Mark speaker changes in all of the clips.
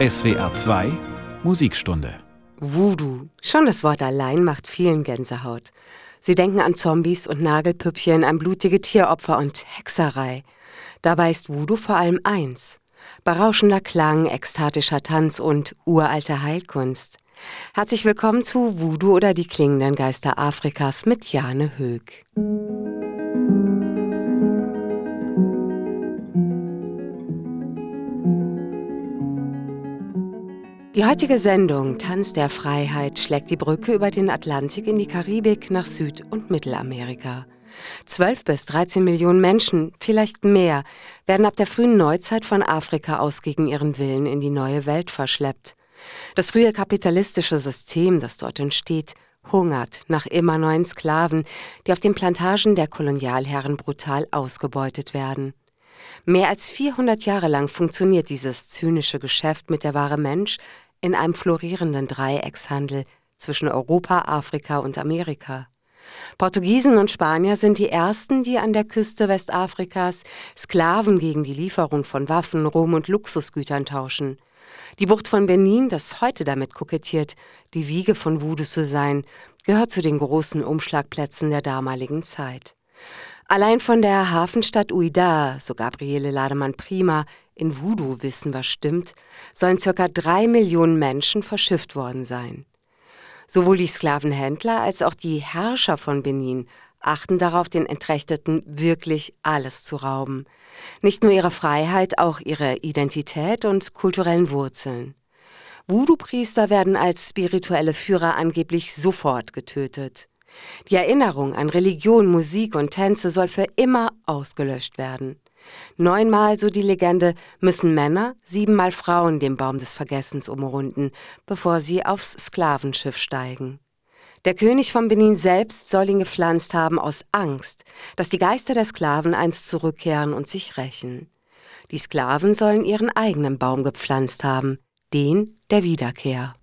Speaker 1: SWR 2 Musikstunde.
Speaker 2: Voodoo. Schon das Wort allein macht vielen Gänsehaut. Sie denken an Zombies und Nagelpüppchen, an blutige Tieropfer und Hexerei. Dabei ist Voodoo vor allem eins. Berauschender Klang, ekstatischer Tanz und uralte Heilkunst. Herzlich willkommen zu Voodoo oder die klingenden Geister Afrikas mit Jane Hög. Die heutige Sendung Tanz der Freiheit schlägt die Brücke über den Atlantik in die Karibik nach Süd- und Mittelamerika. 12 bis 13 Millionen Menschen, vielleicht mehr, werden ab der frühen Neuzeit von Afrika aus gegen ihren Willen in die neue Welt verschleppt. Das frühe kapitalistische System, das dort entsteht, hungert nach immer neuen Sklaven, die auf den Plantagen der Kolonialherren brutal ausgebeutet werden. Mehr als 400 Jahre lang funktioniert dieses zynische Geschäft mit der Ware Mensch in einem florierenden Dreieckshandel zwischen Europa, Afrika und Amerika. Portugiesen und Spanier sind die ersten, die an der Küste Westafrikas Sklaven gegen die Lieferung von Waffen, Rum und Luxusgütern tauschen. Die Bucht von Benin, das heute damit kokettiert, die Wiege von Voodoo zu sein, gehört zu den großen Umschlagplätzen der damaligen Zeit. Allein von der Hafenstadt Uida, so Gabriele Lademann Prima, in Voodoo wissen, was stimmt, sollen circa drei Millionen Menschen verschifft worden sein. Sowohl die Sklavenhändler als auch die Herrscher von Benin achten darauf, den Entrechteten wirklich alles zu rauben. Nicht nur ihre Freiheit, auch ihre Identität und kulturellen Wurzeln. Voodoo-Priester werden als spirituelle Führer angeblich sofort getötet. Die Erinnerung an Religion, Musik und Tänze soll für immer ausgelöscht werden. Neunmal, so die Legende, müssen Männer, siebenmal Frauen den Baum des Vergessens umrunden, bevor sie aufs Sklavenschiff steigen. Der König von Benin selbst soll ihn gepflanzt haben aus Angst, dass die Geister der Sklaven einst zurückkehren und sich rächen. Die Sklaven sollen ihren eigenen Baum gepflanzt haben, den der Wiederkehr.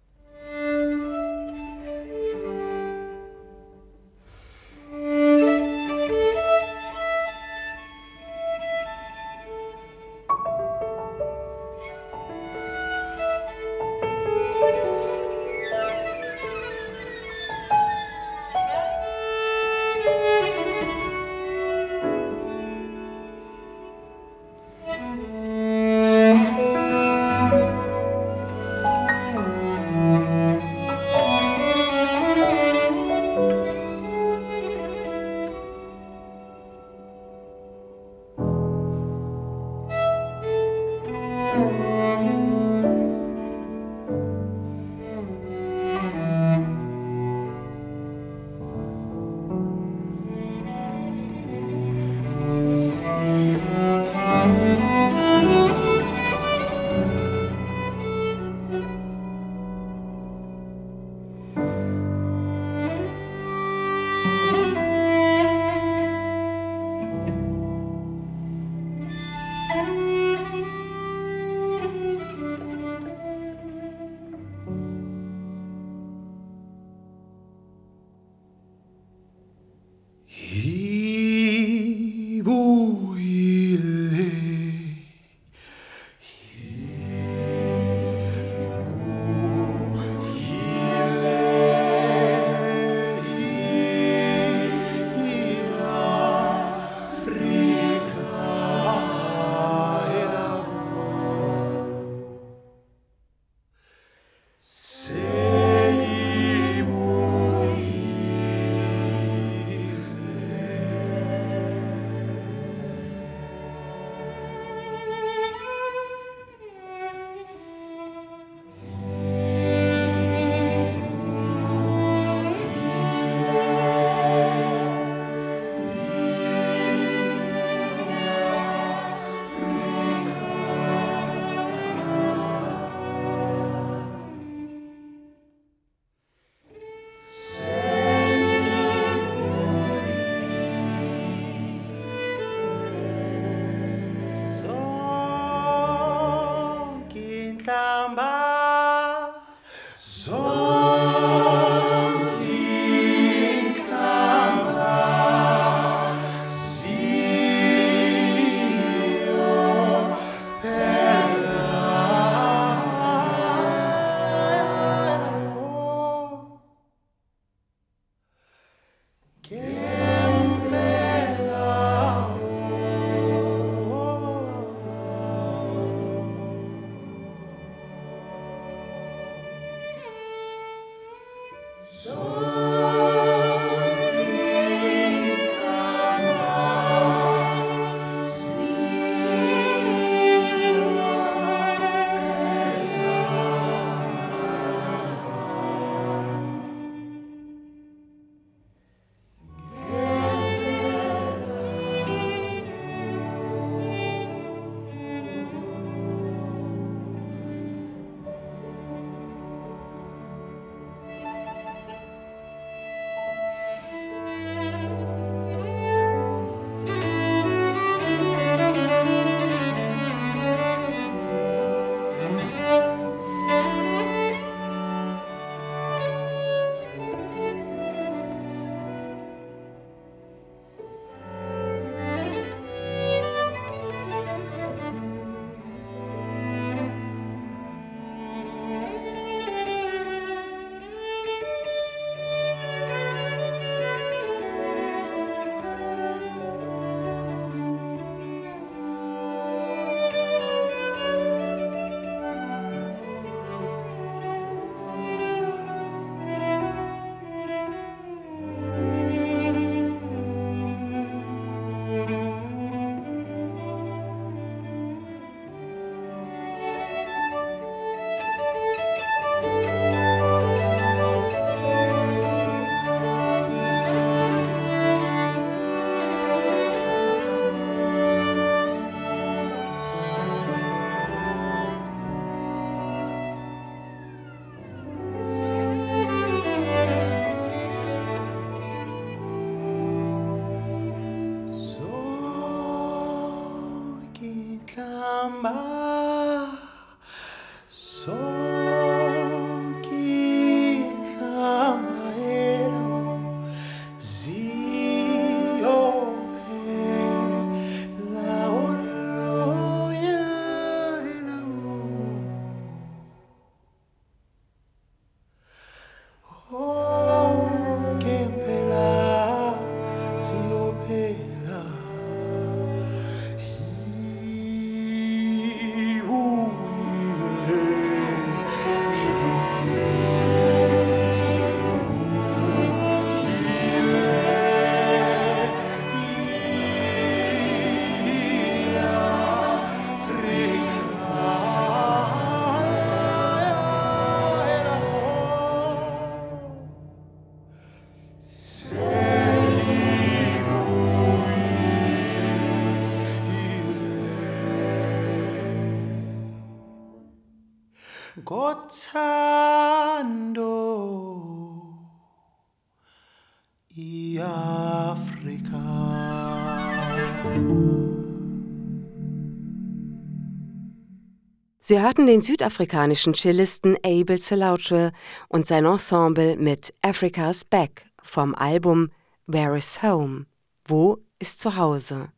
Speaker 2: Sie hörten den südafrikanischen Cellisten Abel Selauche und sein Ensemble mit Africa's Back vom Album Where is Home? Wo ist zu Hause?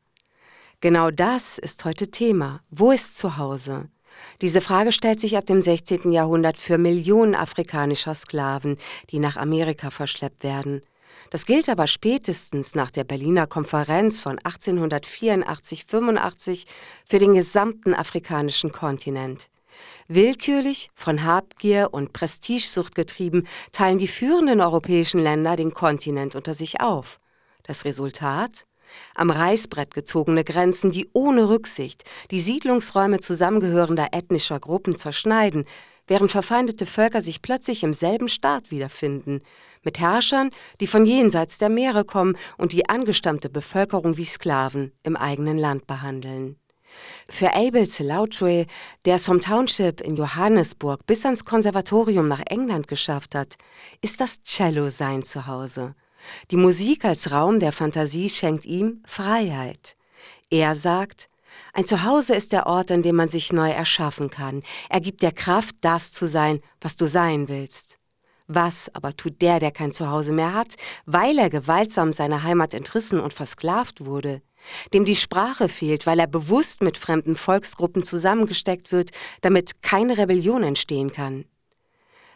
Speaker 2: Genau das ist heute Thema. Wo ist zu Hause? Diese Frage stellt sich ab dem 16. Jahrhundert für Millionen afrikanischer Sklaven, die nach Amerika verschleppt werden. Das gilt aber spätestens nach der Berliner Konferenz von 1884-85 für den gesamten afrikanischen Kontinent. Willkürlich, von Habgier und Prestigesucht getrieben, teilen die führenden europäischen Länder den Kontinent unter sich auf. Das Resultat? Am Reißbrett gezogene Grenzen, die ohne Rücksicht die Siedlungsräume zusammengehörender ethnischer Gruppen zerschneiden, während verfeindete Völker sich plötzlich im selben Staat wiederfinden, mit Herrschern, die von jenseits der Meere kommen und die angestammte Bevölkerung wie Sklaven im eigenen Land behandeln. Für Abel Selauchwe, der es vom Township in Johannesburg bis ans Konservatorium nach England geschafft hat, ist das Cello sein Zuhause. Die Musik als Raum der Fantasie schenkt ihm Freiheit. Er sagt, ein Zuhause ist der Ort, an dem man sich neu erschaffen kann. Er gibt dir Kraft, das zu sein, was du sein willst. Was aber tut der, der kein Zuhause mehr hat, weil er gewaltsam seiner Heimat entrissen und versklavt wurde? Dem die Sprache fehlt, weil er bewusst mit fremden Volksgruppen zusammengesteckt wird, damit keine Rebellion entstehen kann?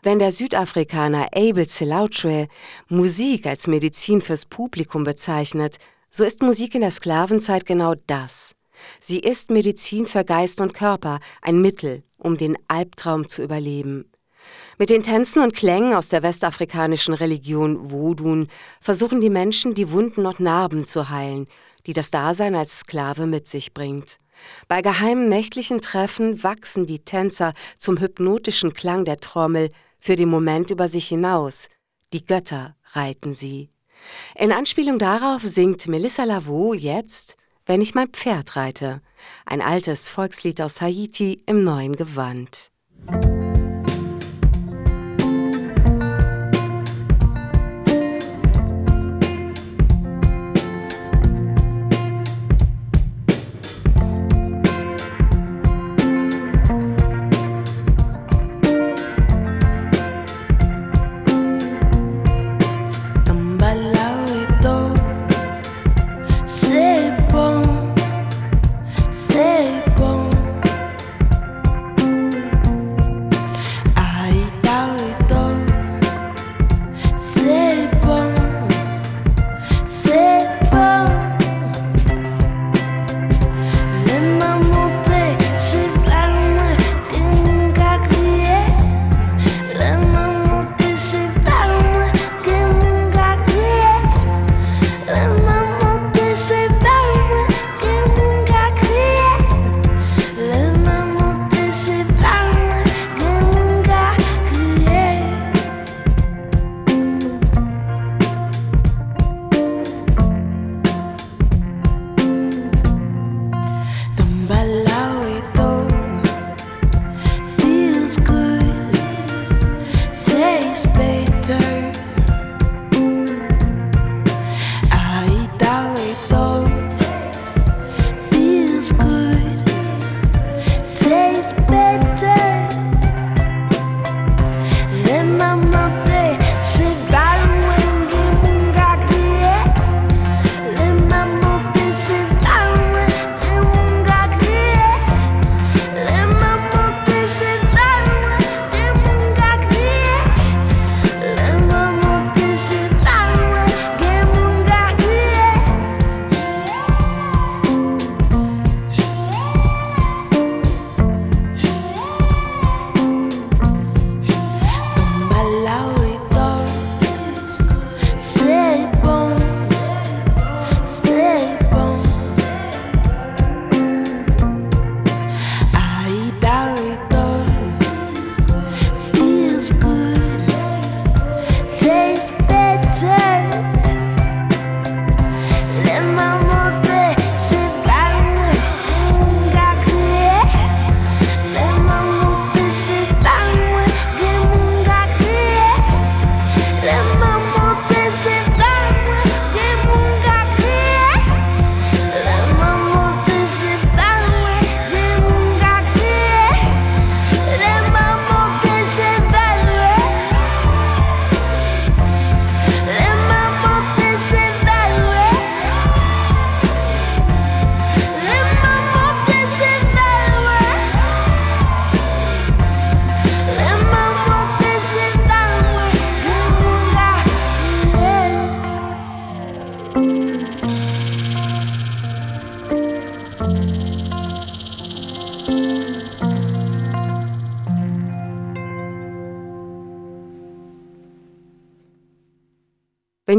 Speaker 2: Wenn der Südafrikaner Abel Selauchwe Musik als Medizin fürs Publikum bezeichnet, so ist Musik in der Sklavenzeit genau das. Sie ist Medizin für Geist und Körper, ein Mittel, um den Albtraum zu überleben.
Speaker 3: Mit den Tänzen und Klängen aus der westafrikanischen Religion Vodun versuchen die Menschen, die Wunden und Narben zu heilen, die das Dasein als Sklave mit sich bringt. Bei geheimen nächtlichen Treffen wachsen die Tänzer zum hypnotischen Klang der Trommel für den Moment über sich hinaus. Die Götter reiten sie. In Anspielung darauf singt Melissa Lavaux jetzt Wenn ich mein Pferd reite, ein altes Volkslied aus Haiti im neuen Gewand.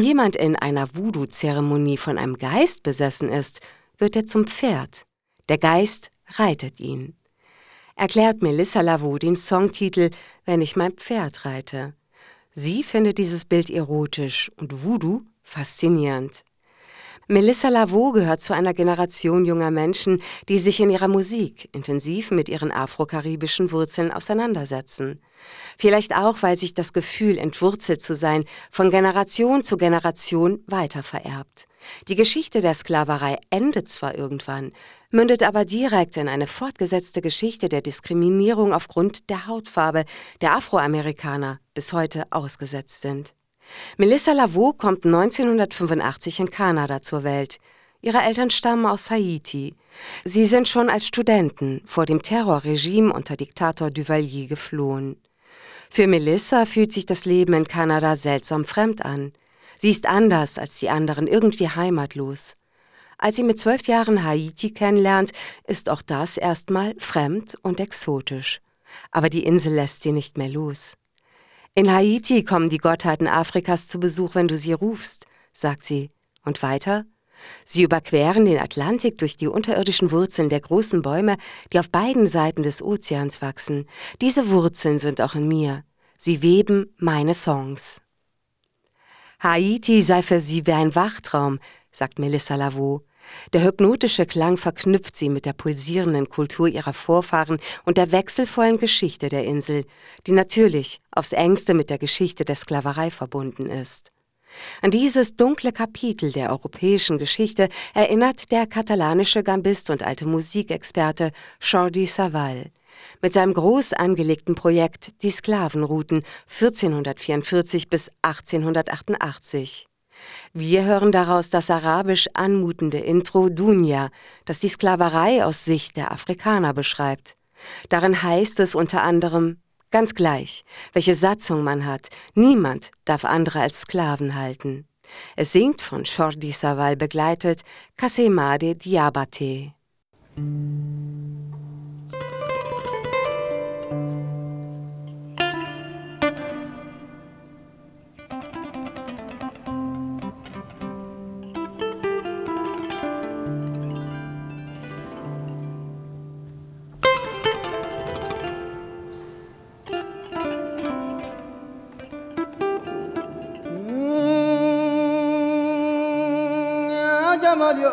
Speaker 3: Jemand in einer Voodoo-Zeremonie von einem Geist besessen ist, wird er zum Pferd. Der Geist reitet ihn. Erklärt Melissa Lavaux den Songtitel Wenn ich mein Pferd reite. Sie findet dieses Bild erotisch und Voodoo faszinierend. Melissa Lavaux gehört zu einer Generation junger Menschen, die sich in ihrer Musik intensiv mit ihren afrokaribischen Wurzeln auseinandersetzen. Vielleicht auch, weil sich das Gefühl, entwurzelt zu sein, von Generation zu Generation weitervererbt. Die Geschichte der Sklaverei endet zwar irgendwann, mündet aber direkt in eine fortgesetzte Geschichte der Diskriminierung aufgrund der Hautfarbe der Afroamerikaner bis heute ausgesetzt sind. Melissa Lavaux kommt 1985 in Kanada zur Welt. Ihre Eltern stammen aus Haiti. Sie sind schon als Studenten vor dem Terrorregime unter Diktator Duvalier geflohen. Für Melissa fühlt sich das Leben in Kanada seltsam fremd an. Sie ist anders als die anderen, irgendwie heimatlos. Als sie mit zwölf Jahren Haiti kennenlernt, ist auch das erstmal fremd und exotisch.
Speaker 2: aber die Insel lässt sie nicht mehr los. In Haiti kommen die Gottheiten Afrikas zu Besuch, wenn du sie rufst, sagt sie. Und weiter? Sie überqueren den Atlantik durch die unterirdischen Wurzeln der großen Bäume, die auf beiden Seiten des Ozeans wachsen. Diese Wurzeln sind auch in mir. Sie weben meine Songs. Haiti sei für sie wie ein Wachtraum, sagt Melissa Lavaux. Der hypnotische Klang verknüpft sie mit der pulsierenden Kultur ihrer Vorfahren und der wechselvollen Geschichte der Insel, die natürlich aufs engste mit der Geschichte der Sklaverei verbunden ist. An dieses dunkle Kapitel der europäischen Geschichte erinnert der katalanische Gambist und alte Musikexperte Jordi Savall. Mit seinem groß angelegten Projekt Die Sklavenrouten 1444 bis 1888. Wir hören daraus das arabisch anmutende Intro Dunya, das die Sklaverei aus Sicht der Afrikaner beschreibt. Darin heißt es unter anderem, ganz gleich, welche Satzung man hat, niemand darf andere als Sklaven halten. Es singt von Jordi Saval begleitet Kasemade Diabate.
Speaker 4: বলিও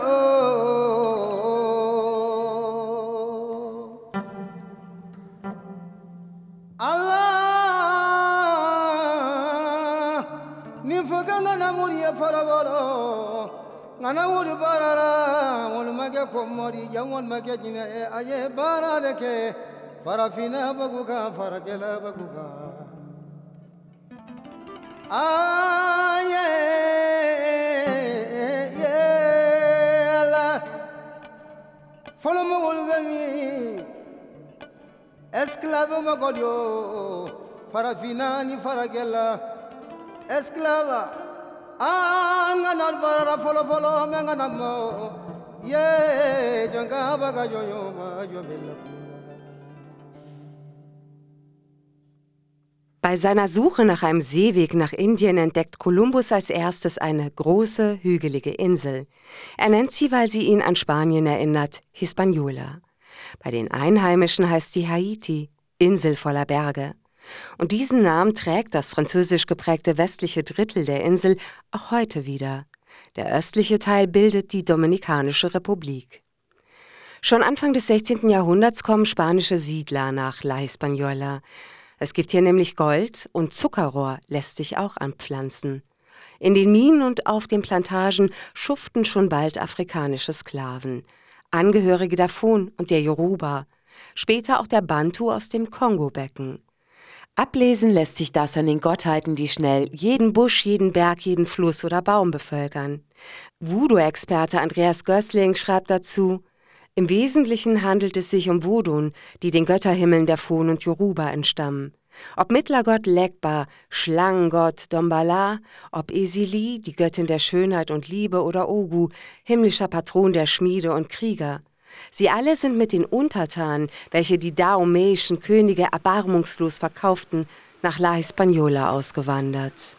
Speaker 4: আল্লাহ নিফুকে নানা মুড়িয়ে ফলো বলো নানা উড় বারারা উল মাকে কোমরি যেমন মাকে জিনে আয়ে বারা রেখে ফরাফিনা বগুগা ফরাকেলা বগুগা আয়ে Falamu ulwengi Esclavo magolyo Farafinani faragela Esclava Anga narbara folo folo menga namo Ye janga baga joyo ma jomela
Speaker 2: Bei seiner Suche nach einem Seeweg nach Indien entdeckt Kolumbus als erstes eine große, hügelige Insel. Er nennt sie, weil sie ihn an Spanien erinnert, Hispaniola. Bei den Einheimischen heißt sie Haiti, Insel voller Berge. Und diesen Namen trägt das französisch geprägte westliche Drittel der Insel auch heute wieder. Der östliche Teil bildet die Dominikanische Republik. Schon Anfang des 16. Jahrhunderts kommen spanische Siedler nach La Hispaniola. Es gibt hier nämlich Gold und Zuckerrohr lässt sich auch anpflanzen. In den Minen und auf den Plantagen schuften schon bald afrikanische Sklaven, Angehörige der Fon und der Yoruba, später auch der Bantu aus dem Kongo-Becken. Ablesen lässt sich das an den Gottheiten, die schnell jeden Busch, jeden Berg, jeden Fluss oder Baum bevölkern. Voodoo-Experte Andreas Gößling schreibt dazu, im Wesentlichen handelt es sich um Vodun, die den Götterhimmeln der Fon und Yoruba entstammen. Ob Mittlergott Legba, Schlangengott Dombala, ob Esili, die Göttin der Schönheit und Liebe, oder Ogu, himmlischer Patron der Schmiede und Krieger. Sie alle sind mit den Untertanen, welche die daomeischen Könige erbarmungslos verkauften, nach La Hispaniola ausgewandert.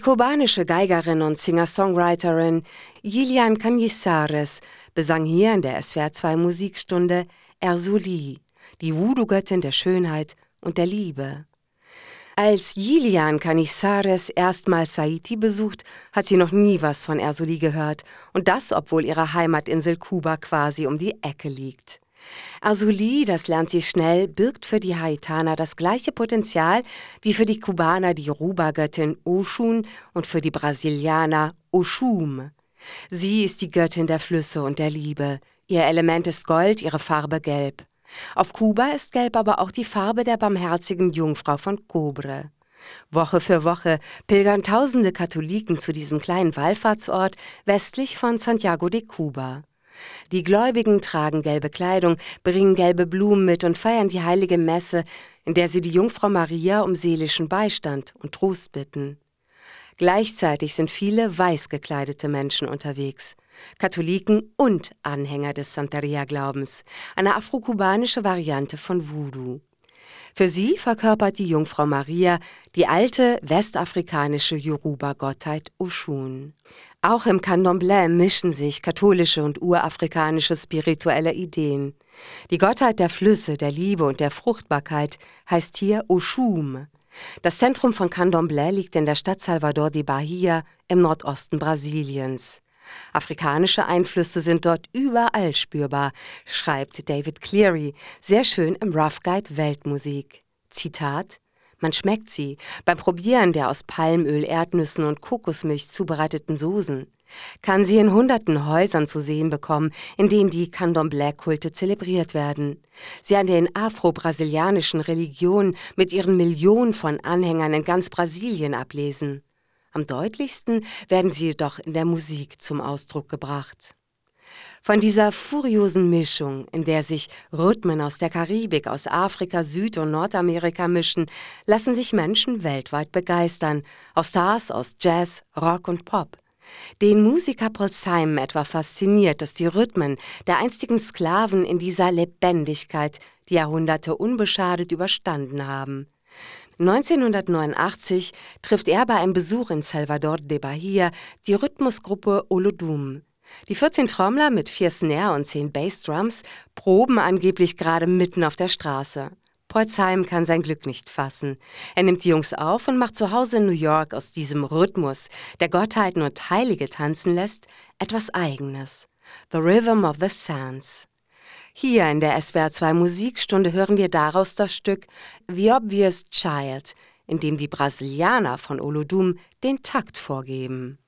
Speaker 2: Die kubanische Geigerin und Singer-Songwriterin Gillian Cañizares besang hier in der SWR2 Musikstunde Ersuli, die Voodoo-Göttin der Schönheit und der Liebe. Als Gillian Cañizares erstmals Haiti besucht, hat sie noch nie was von Ersuli gehört, und das, obwohl ihre Heimatinsel Kuba quasi um die Ecke liegt. Azuli, das lernt sie schnell, birgt für die Haitaner das gleiche Potenzial wie für die Kubaner die Ruba-Göttin Oshun und für die Brasilianer Oshum. Sie ist die Göttin der Flüsse und der Liebe. Ihr Element ist Gold, ihre Farbe gelb. Auf Kuba ist Gelb aber auch die Farbe der barmherzigen Jungfrau von Cobre. Woche für Woche pilgern tausende Katholiken zu diesem kleinen Wallfahrtsort westlich von Santiago de Cuba. Die Gläubigen tragen gelbe Kleidung, bringen gelbe Blumen mit und feiern die heilige Messe, in der sie die Jungfrau Maria um seelischen Beistand und Trost bitten. Gleichzeitig sind viele weiß gekleidete Menschen unterwegs. Katholiken und Anhänger des Santeria-Glaubens, eine afrokubanische Variante von Voodoo. Für sie verkörpert die Jungfrau Maria die alte westafrikanische Yoruba-Gottheit Oshun. Auch im Candomblé mischen sich katholische und urafrikanische spirituelle Ideen. Die Gottheit der Flüsse, der Liebe und der Fruchtbarkeit heißt hier Oshum. Das Zentrum von Candomblé liegt in der Stadt Salvador de Bahia im Nordosten Brasiliens. Afrikanische Einflüsse sind dort überall spürbar, schreibt David Cleary, sehr schön im Rough Guide Weltmusik. Zitat man schmeckt sie beim Probieren der aus Palmöl, Erdnüssen und Kokosmilch zubereiteten Soßen, kann sie in hunderten Häusern zu sehen bekommen, in denen die Candomblé-Kulte zelebriert werden. Sie an den afro-brasilianischen Religionen mit ihren Millionen von Anhängern in ganz Brasilien ablesen. Am deutlichsten werden sie jedoch in der Musik zum Ausdruck gebracht. Von dieser furiosen Mischung, in der sich Rhythmen aus der Karibik, aus Afrika, Süd- und Nordamerika mischen, lassen sich Menschen weltweit begeistern, aus Stars aus Jazz, Rock und Pop. Den Musiker Paul Simon etwa fasziniert, dass die Rhythmen der einstigen Sklaven in dieser Lebendigkeit die Jahrhunderte unbeschadet überstanden haben. 1989 trifft er bei einem Besuch in Salvador de Bahia die Rhythmusgruppe Olodum. Die 14 Trommler mit vier Snare und zehn Bassdrums proben angeblich gerade mitten auf der Straße. Polzheim kann sein Glück nicht fassen. Er nimmt die Jungs auf und macht zu Hause in New York aus diesem Rhythmus, der Gottheiten und Heilige tanzen lässt, etwas Eigenes. The Rhythm of the Sands. Hier in der SWR2 Musikstunde hören wir daraus das Stück The Obvious Child, in dem die Brasilianer von Olodum den Takt vorgeben.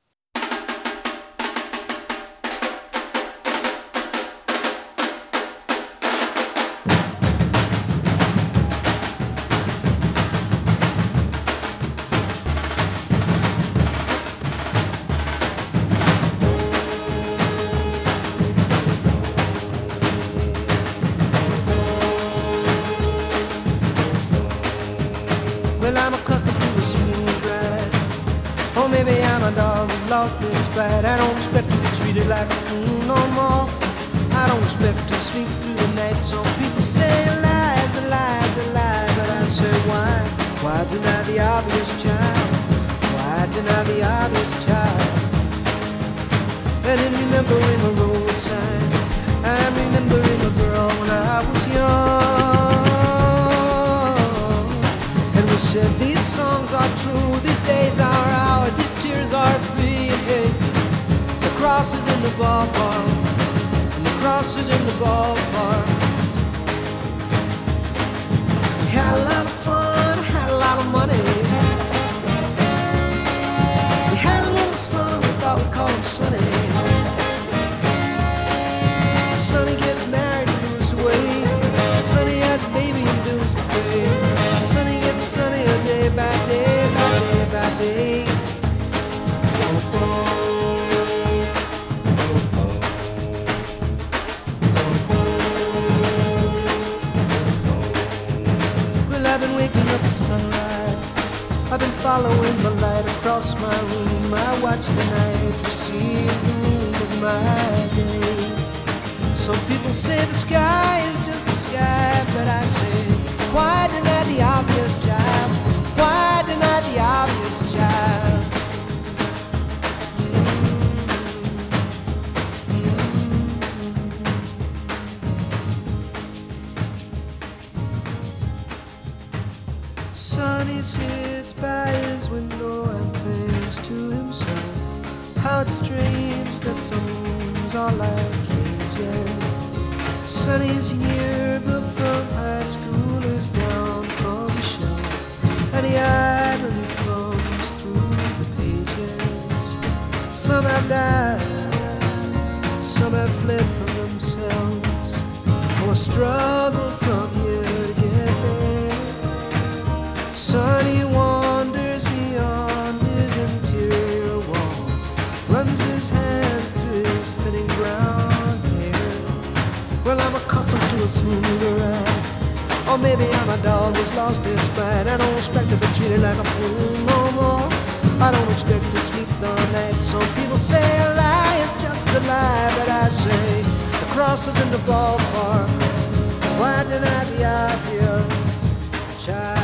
Speaker 5: Right. I don't expect to be treated like a fool no more. I don't expect to sleep through the night. Some people say lies, lies, lies, but I say why? Why deny the obvious child? Why deny the obvious child? And in remembering a road sign, I'm remembering a girl when I was young. And we said these songs are true, these days are ours, these tears are free. Hey, cross is in the ballpark. And the cross is in the ballpark. We had a lot of fun, had a lot of money. We had a little son, we thought we'd call him Sonny. Sonny gets married and moves away. Sonny has a baby and bills to pay. Sonny gets sunnier day by day by day by day. Following the light across my room. I watch the night receive the moon of my day. Some people say the sky is just the sky, but I say, why deny the obvious? Sonny's yearbook from high school is down from the shelf, and he idly thumbs through the pages. Some have died, some have fled from themselves, or struggled Or maybe I'm a dog who's lost its pride. I don't expect to be treated like a fool no more. I don't expect to sleep the night. Some people say a lie is just a lie, but I say the cross is in the ballpark. Why deny the obvious? child.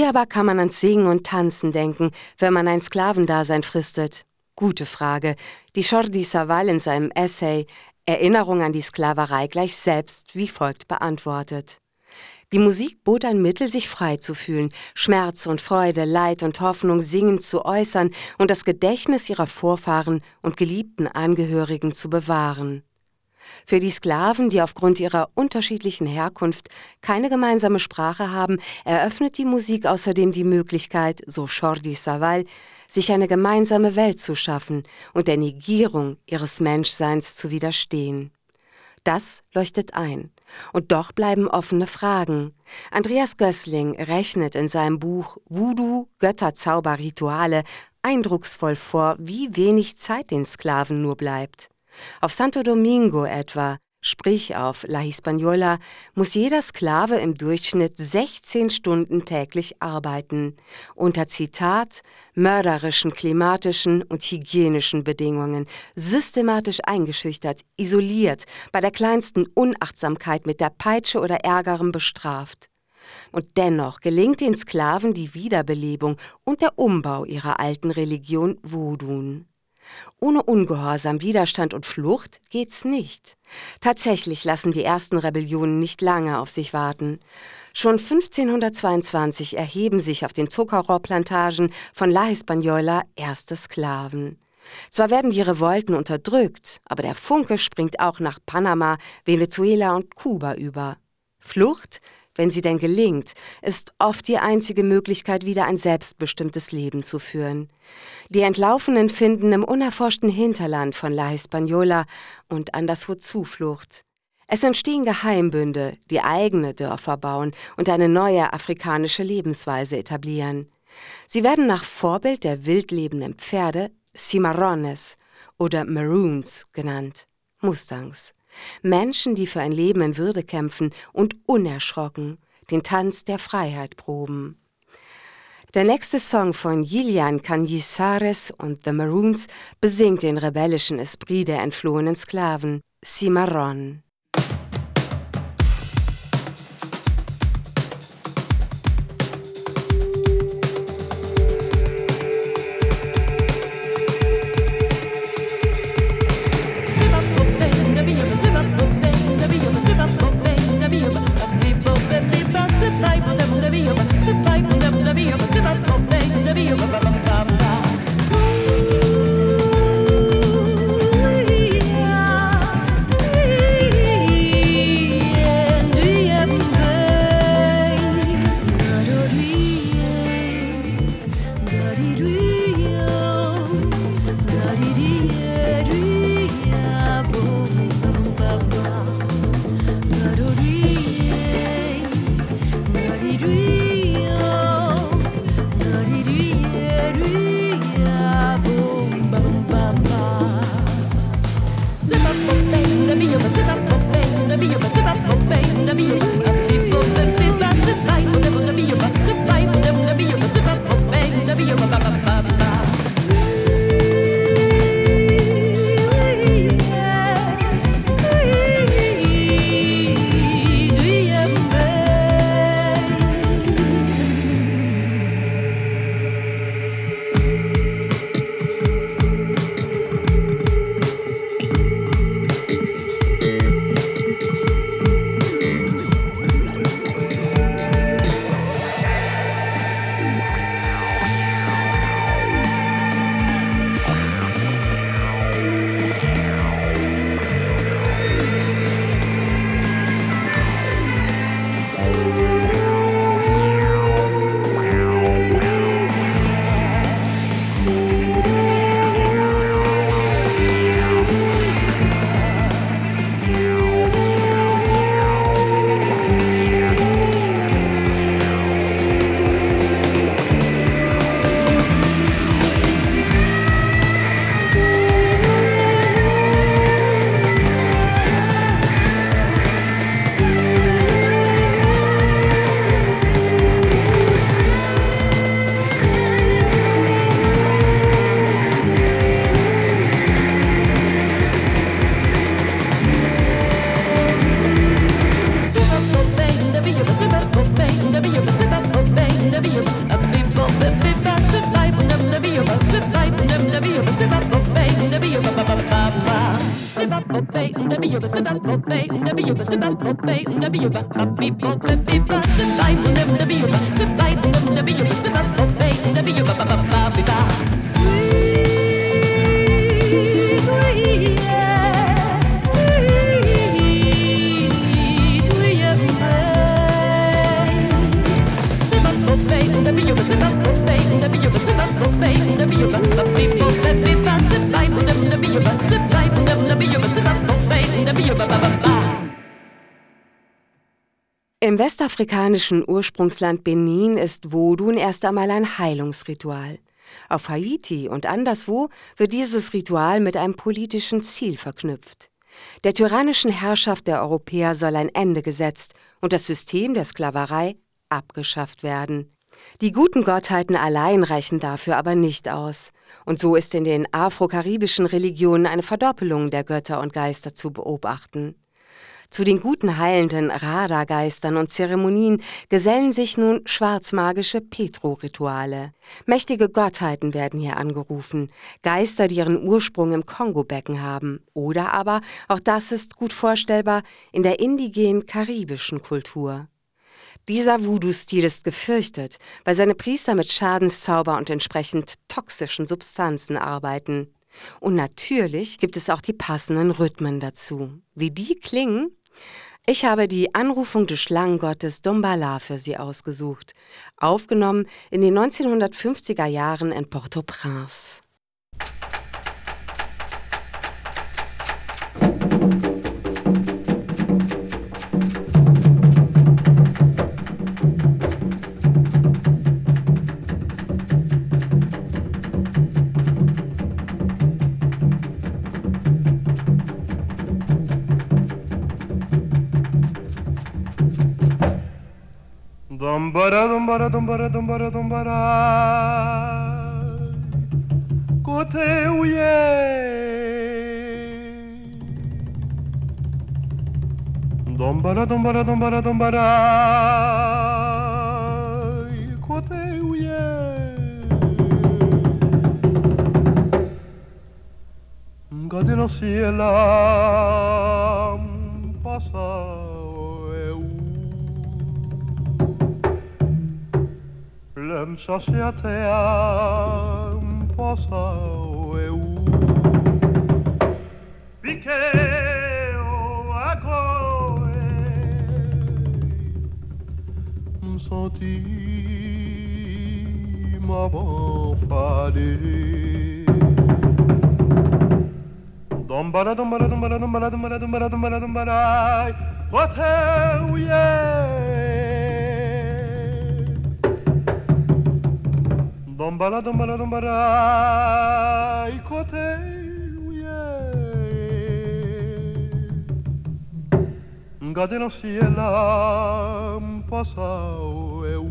Speaker 2: Wie aber kann man ans Singen und Tanzen denken, wenn man ein Sklavendasein fristet? Gute Frage, die Jordi Savall in seinem Essay Erinnerung an die Sklaverei gleich selbst wie folgt beantwortet. Die Musik bot ein Mittel, sich frei zu fühlen, Schmerz und Freude, Leid und Hoffnung singend zu äußern und das Gedächtnis ihrer Vorfahren und geliebten Angehörigen zu bewahren. Für die Sklaven, die aufgrund ihrer unterschiedlichen Herkunft keine gemeinsame Sprache haben, eröffnet die Musik außerdem die Möglichkeit, so Jordi Savall, sich eine gemeinsame Welt zu schaffen und der Negierung ihres Menschseins zu widerstehen. Das leuchtet ein. Und doch bleiben offene Fragen. Andreas Gößling rechnet in seinem Buch Voodoo, Götterzauber, Rituale eindrucksvoll vor, wie wenig Zeit den Sklaven nur bleibt. Auf Santo Domingo etwa, sprich auf La Hispaniola, muss jeder Sklave im Durchschnitt 16 Stunden täglich arbeiten, unter Zitat mörderischen klimatischen und hygienischen Bedingungen, systematisch eingeschüchtert, isoliert, bei der kleinsten Unachtsamkeit mit der Peitsche oder Ärgerem bestraft. Und dennoch gelingt den Sklaven die Wiederbelebung und der Umbau ihrer alten Religion Vodun. Ohne Ungehorsam, Widerstand und Flucht geht's nicht. Tatsächlich lassen die ersten Rebellionen nicht lange auf sich warten. Schon 1522 erheben sich auf den Zuckerrohrplantagen von La Hispaniola erste Sklaven. Zwar werden die Revolten unterdrückt, aber der Funke springt auch nach Panama, Venezuela und Kuba über. Flucht wenn sie denn gelingt, ist oft die einzige Möglichkeit, wieder ein selbstbestimmtes Leben zu führen. Die Entlaufenen finden im unerforschten Hinterland von La Hispaniola und anderswo Zuflucht. Es entstehen Geheimbünde, die eigene Dörfer bauen und eine neue afrikanische Lebensweise etablieren. Sie werden nach Vorbild der wildlebenden Pferde Cimarrones oder Maroons genannt, Mustangs. Menschen, die für ein Leben in Würde kämpfen und unerschrocken den Tanz der Freiheit proben. Der nächste Song von Gillian Canizares und The Maroons besingt den rebellischen Esprit der entflohenen Sklaven, Cimarron. Westafrikanischen Ursprungsland Benin ist Vodun erst einmal ein Heilungsritual. Auf Haiti und anderswo wird dieses Ritual mit einem politischen Ziel verknüpft. Der tyrannischen Herrschaft der Europäer soll ein Ende gesetzt und das System der Sklaverei abgeschafft werden. Die guten Gottheiten allein reichen dafür aber nicht aus. Und so ist in den afrokaribischen Religionen eine Verdoppelung der Götter und Geister zu beobachten. Zu den guten heilenden Rada-Geistern und Zeremonien gesellen sich nun schwarzmagische Petro-Rituale. Mächtige Gottheiten werden hier angerufen, Geister, die ihren Ursprung im Kongo-Becken haben. Oder aber, auch das ist gut vorstellbar, in der indigenen karibischen Kultur. Dieser Voodoo-Stil ist gefürchtet, weil seine Priester mit Schadenszauber und entsprechend toxischen Substanzen arbeiten. Und natürlich gibt es auch die passenden Rhythmen dazu. Wie die klingen? Ich habe die Anrufung des Schlangengottes Dumbala für Sie ausgesucht, aufgenommen in den 1950er Jahren in Port-au-Prince.
Speaker 6: Dombarai, côté ouillé. Dombara, dombara, dombara, dombarai, côté ouillé. Gardez. societea posa eu Pique o agoe Senti ma bon fade Dombara dombara dombara dombara dombara dombara dombara dombara Kote uye Dombala, dombala, dombala, i koteuie. Gadenosiela pasau eu.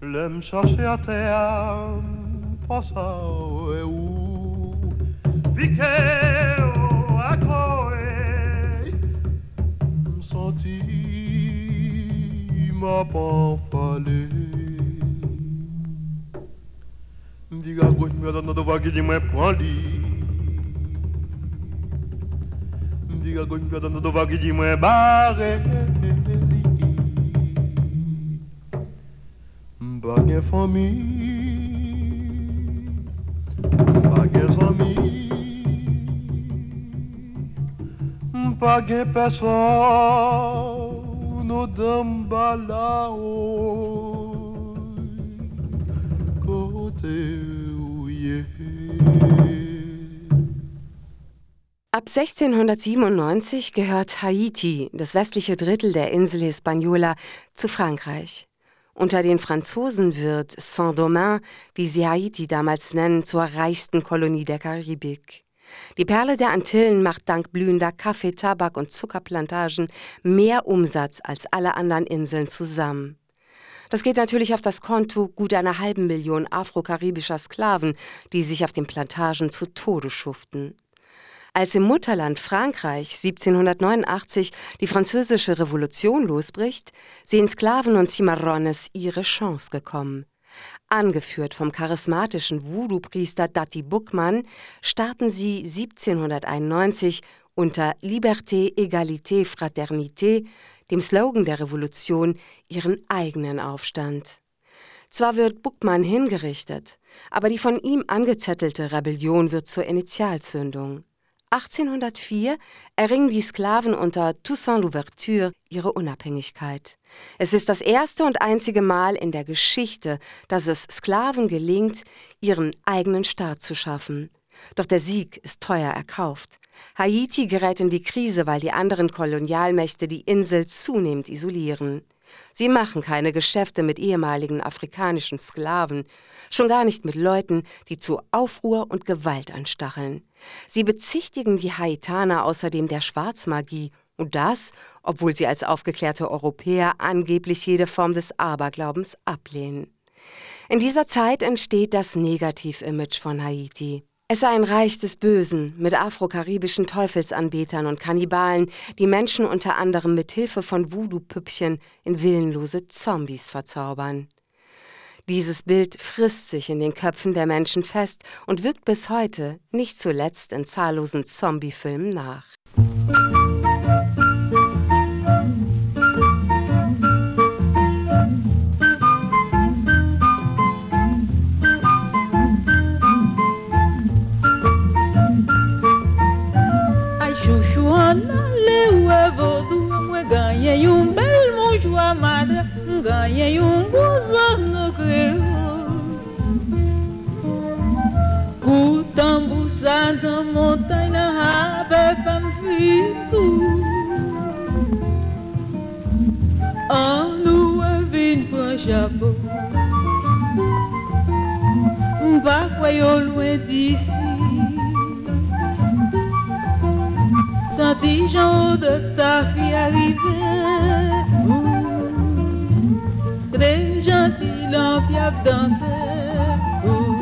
Speaker 6: Lem saseatean pasau eu. Piquet m'a pas fallu. M'dira gauche, me donne de voir qui dit moi prends lui. M'dira gauche, me donne de voir qui dit moi barré. M'pas gain famille. M'pas gain personne. Bagué pessoal no dambalao
Speaker 2: Ab 1697 gehört Haiti, das westliche Drittel der Insel Hispaniola, zu Frankreich. Unter den Franzosen wird Saint-Domingue, wie sie Haiti damals nennen, zur reichsten Kolonie der Karibik. Die Perle der Antillen macht dank blühender Kaffee-, Tabak- und Zuckerplantagen mehr Umsatz als alle anderen Inseln zusammen. Das geht natürlich auf das Konto gut einer halben Million afro-karibischer Sklaven, die sich auf den Plantagen zu Tode schuften. Als im Mutterland Frankreich 1789 die französische Revolution losbricht, sehen Sklaven und Cimarrones ihre Chance gekommen. Angeführt vom charismatischen Voodoo-Priester Dati Buckmann starten sie 1791 unter Liberté, Égalité, Fraternité, dem Slogan der Revolution, ihren eigenen Aufstand. Zwar wird Buckmann hingerichtet, aber die von ihm angezettelte Rebellion wird zur Initialzündung. 1804 erringen die Sklaven unter Toussaint Louverture ihre Unabhängigkeit. Es ist das erste und einzige Mal in der Geschichte, dass es Sklaven gelingt, ihren eigenen Staat zu schaffen. Doch der Sieg ist teuer erkauft. Haiti gerät in die Krise, weil die anderen Kolonialmächte die Insel zunehmend isolieren. Sie machen keine Geschäfte mit ehemaligen afrikanischen Sklaven, schon gar nicht mit Leuten, die zu Aufruhr und Gewalt anstacheln. Sie bezichtigen die Haitaner außerdem der Schwarzmagie, und das, obwohl sie als aufgeklärte Europäer angeblich jede Form des Aberglaubens ablehnen. In dieser Zeit entsteht das Negativ-Image von Haiti. Es sei ein Reich des Bösen mit afrokaribischen Teufelsanbetern und Kannibalen, die Menschen unter anderem mit Hilfe von Voodoo-Püppchen in willenlose Zombies verzaubern. Dieses Bild frisst sich in den Köpfen der Menschen fest und wirkt bis heute, nicht zuletzt in zahllosen Zombie-Filmen nach.
Speaker 7: ganhei um gozo bas, voyons loin d'ici. Senti Jean de ta fille arriver? Ouh. Très gentil, en danser. Ouh.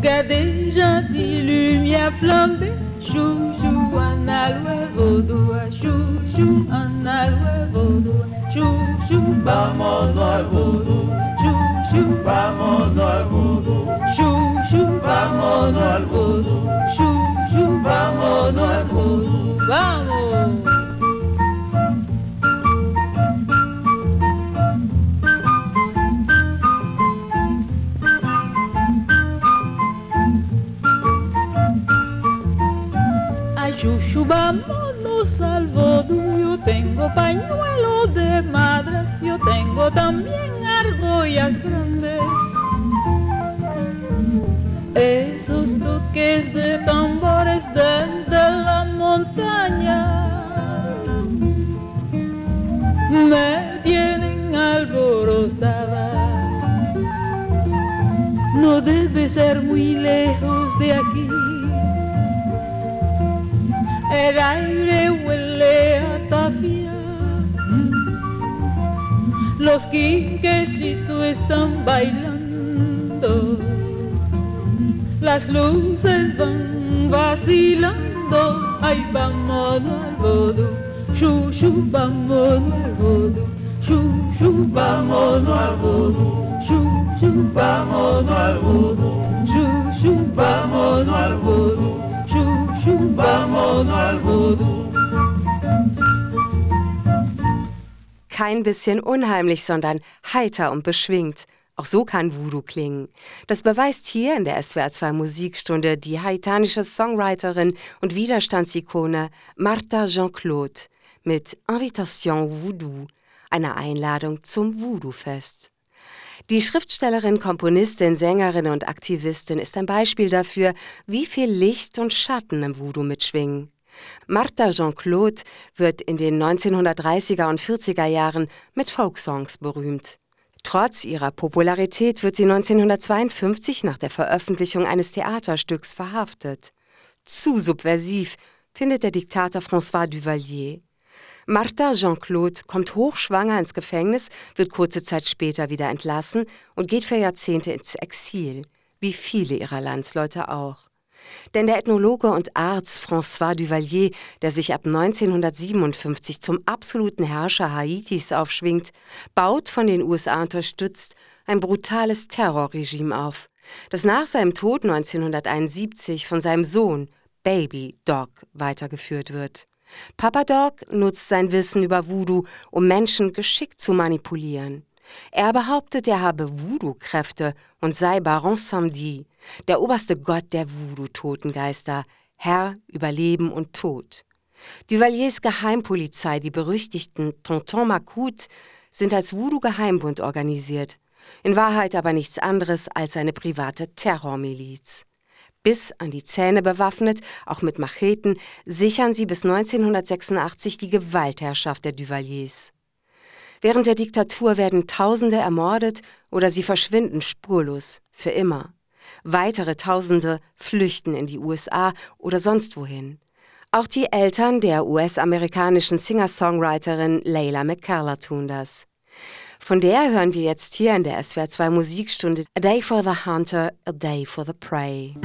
Speaker 7: Gardez gentil, lumière flambée. Chou, chou, en aloué, vaudois. Chou, chou, en aloué, vaudois. Chou, chou, bas, mon noir, vaudois. Chou, chou, bas, mon noir. vámonos al vudú, vámonos al vudú, vamos. Ay, chuchu, vámonos al vudú, yo tengo pañuelo de madras, yo tengo también argollas grandes. No debe ser muy lejos de aquí el aire huele a tafia. Los quinquecitos están bailando. Las luces van vacilando. Ay, vamos al bodo. Shu, vamos al bodo. Shu, vamos al bodo. Shu, shu, vamos al bodo. Shu, shu, vamos al bodo.
Speaker 2: Kein bisschen unheimlich, sondern heiter und beschwingt. Auch so kann Voodoo klingen. Das beweist hier in der SWR2 Musikstunde die haitanische Songwriterin und Widerstandsikone Martha Jean-Claude mit Invitation Voodoo, einer Einladung zum Voodoo-Fest. Die Schriftstellerin, Komponistin, Sängerin und Aktivistin ist ein Beispiel dafür, wie viel Licht und Schatten im Voodoo mitschwingen. Martha Jean-Claude wird in den 1930er und 40er Jahren mit Folksongs berühmt. Trotz ihrer Popularität wird sie 1952 nach der Veröffentlichung eines Theaterstücks verhaftet. Zu subversiv findet der Diktator François Duvalier. Martha Jean-Claude kommt hochschwanger ins Gefängnis, wird kurze Zeit später wieder entlassen und geht für Jahrzehnte ins Exil, wie viele ihrer Landsleute auch. Denn der Ethnologe und Arzt François Duvalier, der sich ab 1957 zum absoluten Herrscher Haitis aufschwingt, baut von den USA unterstützt ein brutales Terrorregime auf, das nach seinem Tod 1971 von seinem Sohn Baby Dog weitergeführt wird. Papa Dog nutzt sein Wissen über Voodoo, um Menschen geschickt zu manipulieren. Er behauptet, er habe Voodoo-Kräfte und sei Baron Samedi, der oberste Gott der Voodoo-Totengeister, Herr über Leben und Tod. Duvaliers Geheimpolizei, die berüchtigten Tonton Macoute, sind als Voodoo-Geheimbund organisiert, in Wahrheit aber nichts anderes als eine private Terrormiliz. Bis an die Zähne bewaffnet, auch mit Macheten, sichern sie bis 1986 die Gewaltherrschaft der Duvaliers. Während der Diktatur werden Tausende ermordet oder sie verschwinden spurlos, für immer. Weitere Tausende flüchten in die USA oder sonst wohin. Auch die Eltern der US-amerikanischen Singer-Songwriterin Layla McCullough tun das. Von der hören wir jetzt hier in der SWR 2 Musikstunde A Day for the Hunter, A Day for the Prey.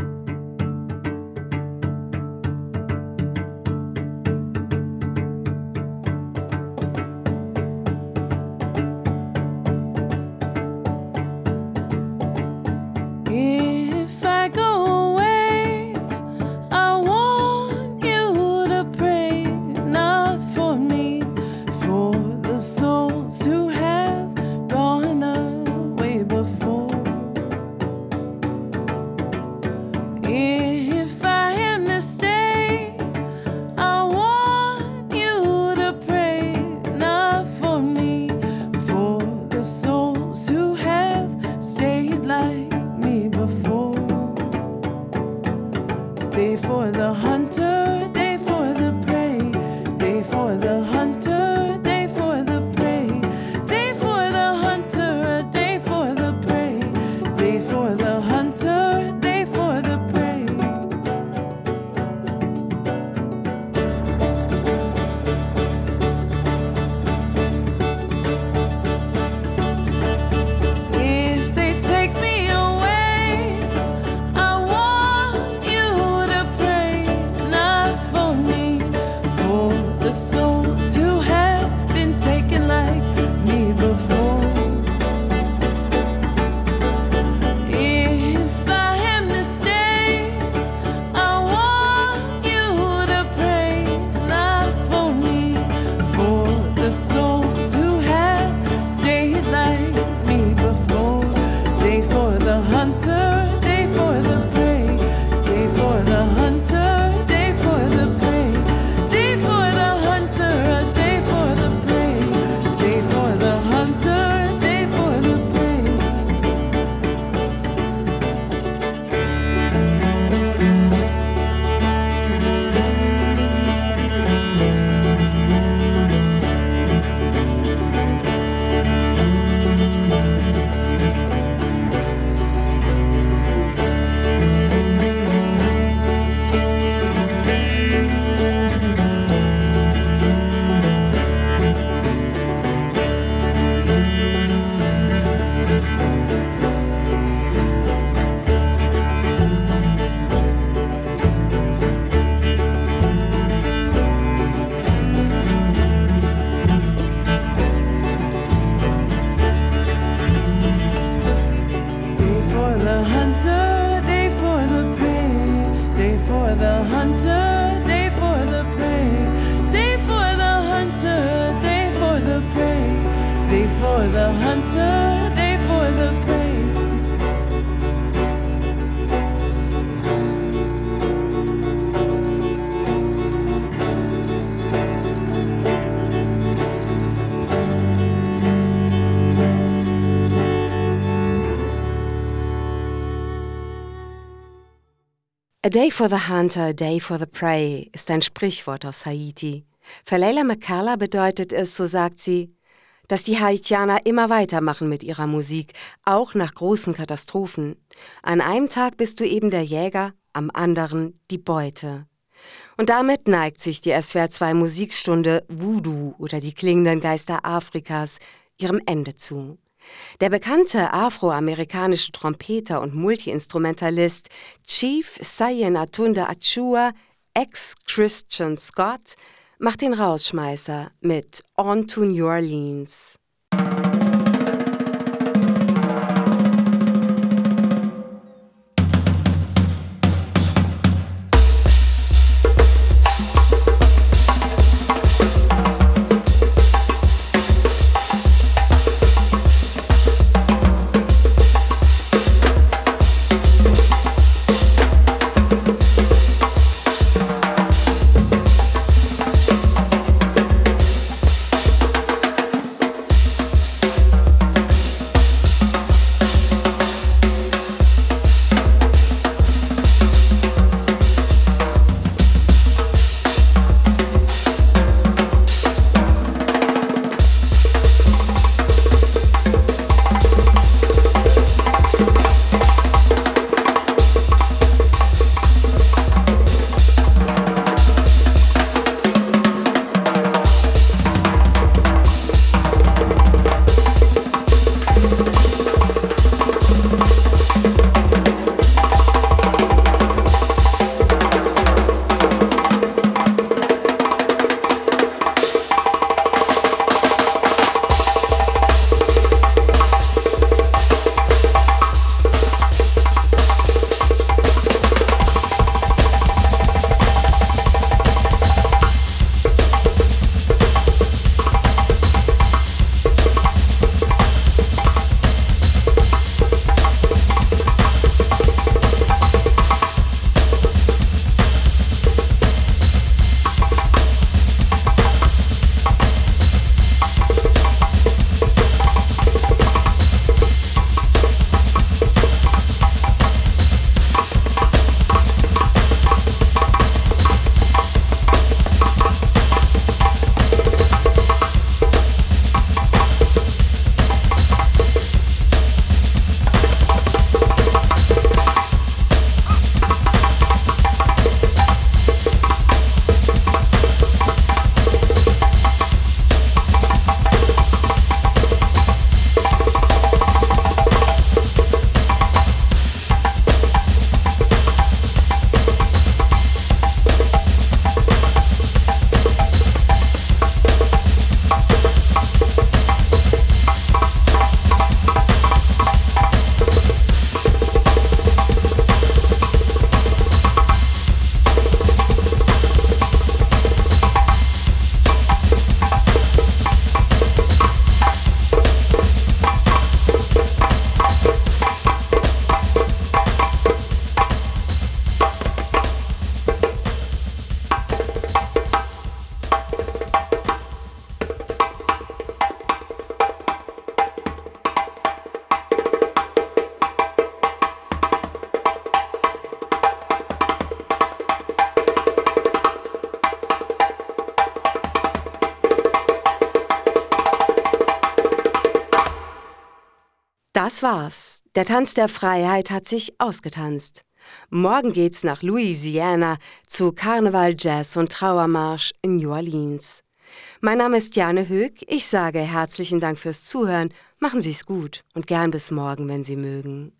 Speaker 2: Day for the Hunter, a Day for the Prey ist ein Sprichwort aus Haiti. Für Leila McCalla bedeutet es, so sagt sie, dass die Haitianer immer weitermachen mit ihrer Musik, auch nach großen Katastrophen. An einem Tag bist du eben der Jäger, am anderen die Beute. Und damit neigt sich die SWR2 Musikstunde Voodoo oder die klingenden Geister Afrikas ihrem Ende zu. Der bekannte afroamerikanische Trompeter und Multiinstrumentalist Chief Sayen Atunda Achua, ex-Christian Scott, macht den Rausschmeißer mit On to New Orleans. Das war's. Der Tanz der Freiheit hat sich ausgetanzt. Morgen geht's nach Louisiana zu Karneval, Jazz und Trauermarsch in New Orleans. Mein Name ist Jane Höck. Ich sage herzlichen Dank fürs Zuhören. Machen Sie's gut und gern bis morgen, wenn Sie mögen.